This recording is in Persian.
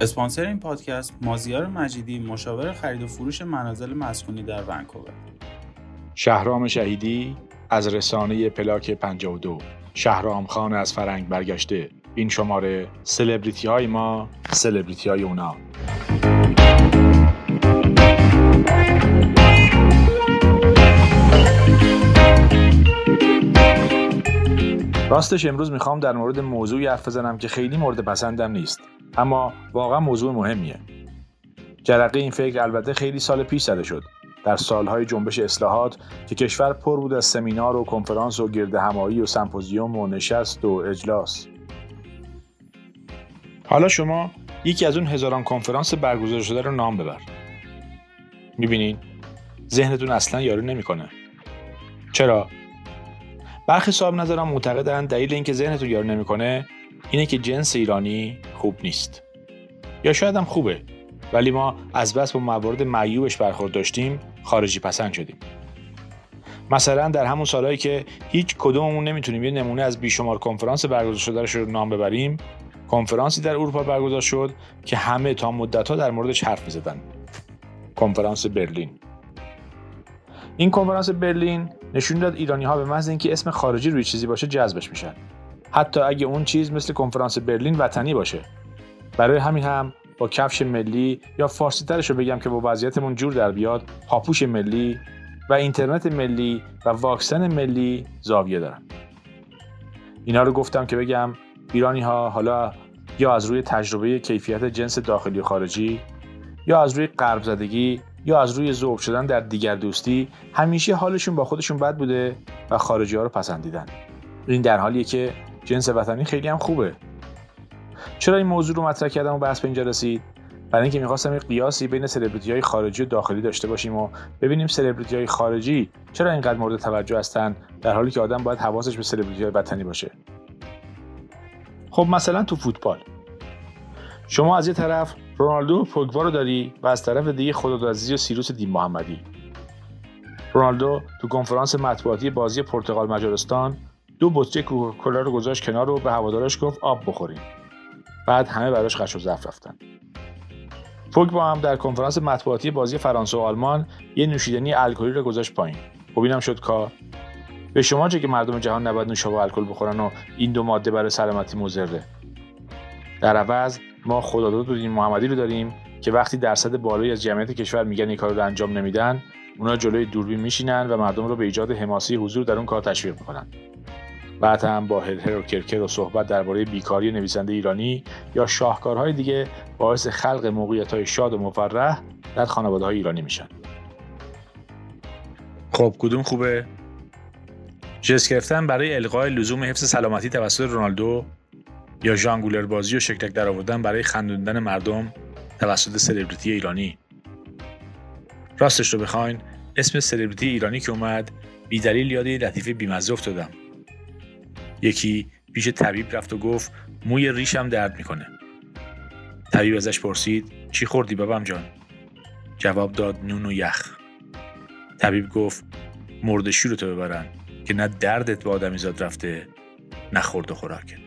اسپانسر این پادکست مازیار مجیدی مشاور خرید و فروش منازل مسکونی در ونکوور. شهرام شهیدی از رسانه پلاک 52 شهرام خان از فرنگ برگشته. این شماره سلبریتی های ما سلبریتی های اونا. راستش امروز می‌خوام در مورد موضوعی حرف بزنم که خیلی مورد پسندم نیست. اما واقعا موضوع مهمیه. جرقه این فکر البته خیلی سال پیش زده شد. در سالهای جنبش اصلاحات که کشور پر بود از سمینار و کنفرانس و گرد همایی و سمپوزیوم و نشست و اجلاس. حالا شما یکی از اون هزاران کنفرانس برگزار شده رو نام ببر. می‌بینین؟ ذهنتون اصلا یارو نمی‌کنه. چرا؟ برخی صاحب نظران معتقدند دلیل اینکه ذهنتون یارو نمی‌کنه اینه که جنس ایرانی خوب نیست. یا شاید هم خوبه. ولی ما از بس با موارد معیوبش برخورد داشتیم خارجی پسند شدیم. مثلا در همون سالهایی که هیچ کدوممون نمی‌تونیم یه نمونه از بیشمار کنفرانس برگزار شده رو نام ببریم کنفرانسی در اروپا برگزار شد که همه تا مدتها در موردش حرف می‌زدن. کنفرانس برلین. این کنفرانس برلین نشون داد ایرانی ها به محض اینکه اسم خارجی روی چیزی باشه جذبش میشن. حتی اگه اون چیز مثل کنفرانس برلین وطنی باشه. برای همین هم با کفش ملی یا فارسی ترش رو بگم که با وضعیتمون جور در بیاد پاپوش ملی و اینترنت ملی و واکسن ملی زاویه دارم اینا رو گفتم که بگم ایرانی ها حالا یا از روی تجربه کیفیت جنس داخلی و خارجی یا از روی قرب زدگی یا از روی ذوب شدن در دیگر دوستی همیشه حالشون با خودشون بد بوده و خارجی ها رو پسندیدن. این در حالیه که جنس وطنی خیلی هم خوبه. چرا این موضوع رو مطرح کردم و بحث به اینجا رسید؟ برای اینکه می‌خواستم یک قیاسی بین سلبریتی های خارجی و داخلی داشته باشیم و ببینیم سلبریتی های خارجی چرا اینقدر مورد توجه هستن در حالی که آدم باید حواسش به سلبریتی های وطنی باشه. خب مثلا تو فوتبال. شما از یه طرف رونالدو و رو داری و از طرف دیگه خدادادزی و سیروس دین محمدی. رونالدو تو کنفرانس مطبوعاتی بازی پرتغال مجارستان دو بطری کوکاکولا رو گذاشت کنار و به هوادارش گفت آب بخوریم. بعد همه براش خش و ظرف رفتن. پوگبا هم در کنفرانس مطبوعاتی بازی فرانسه و آلمان یه نوشیدنی الکلی رو گذاشت پایین. خب اینم شد کار. به شما چه که مردم جهان نباید نوشابه الکل بخورن و این دو ماده برای سلامتی مضره. در عوض ما خداداد و دین محمدی رو داریم که وقتی درصد بالایی از جمعیت کشور میگن این کار رو انجام نمیدن اونا جلوی دوربین میشینن و مردم رو به ایجاد حماسی حضور در اون کار تشویق می‌کنن. بعد هم با هر و کرکر و صحبت درباره بیکاری نویسنده ایرانی یا شاهکارهای دیگه باعث خلق موقعیت شاد و مفرح در خانواده های ایرانی میشن. خب کدوم خوبه؟ جس گرفتن برای القای لزوم حفظ سلامتی توسط رونالدو یا ژانگولر بازی و شکلک در آوردن برای خندوندن مردم توسط سلبریتی ایرانی؟ راستش رو بخواین اسم سلبریتی ایرانی که اومد بیدلیل یاد یه لطیفه بیمزه افتادم. یکی پیش طبیب رفت و گفت موی ریشم درد می‌کنه. طبیب ازش پرسید چی خوردی بابام جان؟ جواب داد نون و یخ. طبیب گفت مرد شورتو ببرن که نه دردت به آدمیزاد رفته نه خورد و خوراکت.